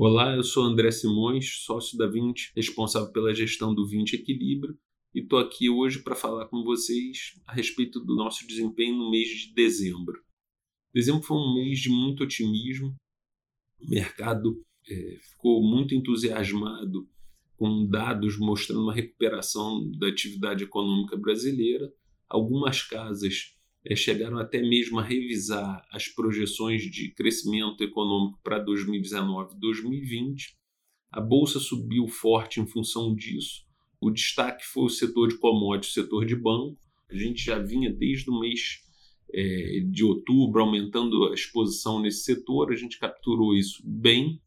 Olá, eu sou André Simões, sócio da 20, responsável pela gestão do 20 Equilíbrio, e estou aqui hoje para falar com vocês a respeito do nosso desempenho no mês de dezembro. Dezembro foi um mês de muito otimismo, o mercado é, ficou muito entusiasmado com dados mostrando uma recuperação da atividade econômica brasileira. Algumas casas é, chegaram até mesmo a revisar as projeções de crescimento econômico para 2019 e 2020. A bolsa subiu forte em função disso. O destaque foi o setor de commodities, o setor de banco. A gente já vinha desde o mês é, de outubro aumentando a exposição nesse setor, a gente capturou isso bem.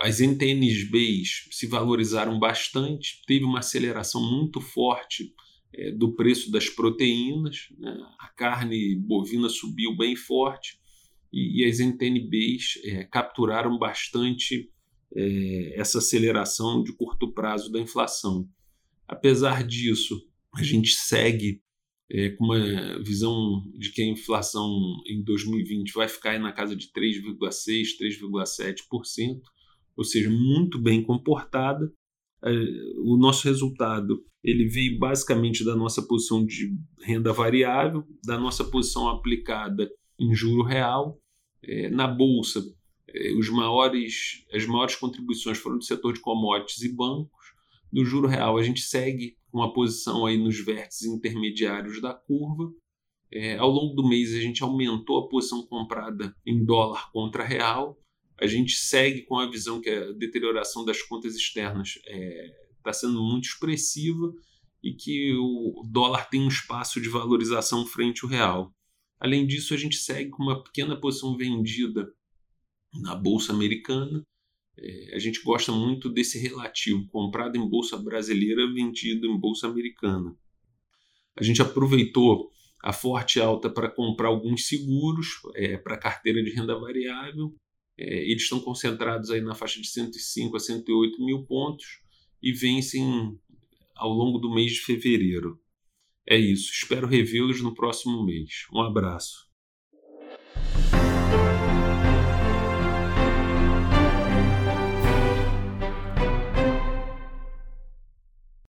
As NTNBs se valorizaram bastante, teve uma aceleração muito forte é, do preço das proteínas. Né? A carne bovina subiu bem forte e, e as NTNBs é, capturaram bastante é, essa aceleração de curto prazo da inflação. Apesar disso, a gente segue é, com uma visão de que a inflação em 2020 vai ficar na casa de 3,6%, 3,7%, ou seja, muito bem comportada, o nosso resultado ele veio basicamente da nossa posição de renda variável, da nossa posição aplicada em juro real. É, na bolsa, é, os maiores, as maiores contribuições foram do setor de commodities e bancos. No juro real, a gente segue com a posição aí nos vértices intermediários da curva. É, ao longo do mês, a gente aumentou a posição comprada em dólar contra real a gente segue com a visão que a deterioração das contas externas está é, tá sendo muito expressiva e que o dólar tem um espaço de valorização frente ao real. Além disso, a gente segue com uma pequena posição vendida na bolsa americana. É, a gente gosta muito desse relativo, comprado em bolsa brasileira, vendido em bolsa americana. A gente aproveitou a forte alta para comprar alguns seguros é, para carteira de renda variável eles estão concentrados aí na faixa de 105 a 108 mil pontos e vencem ao longo do mês de fevereiro. É isso. Espero revê-los no próximo mês. Um abraço.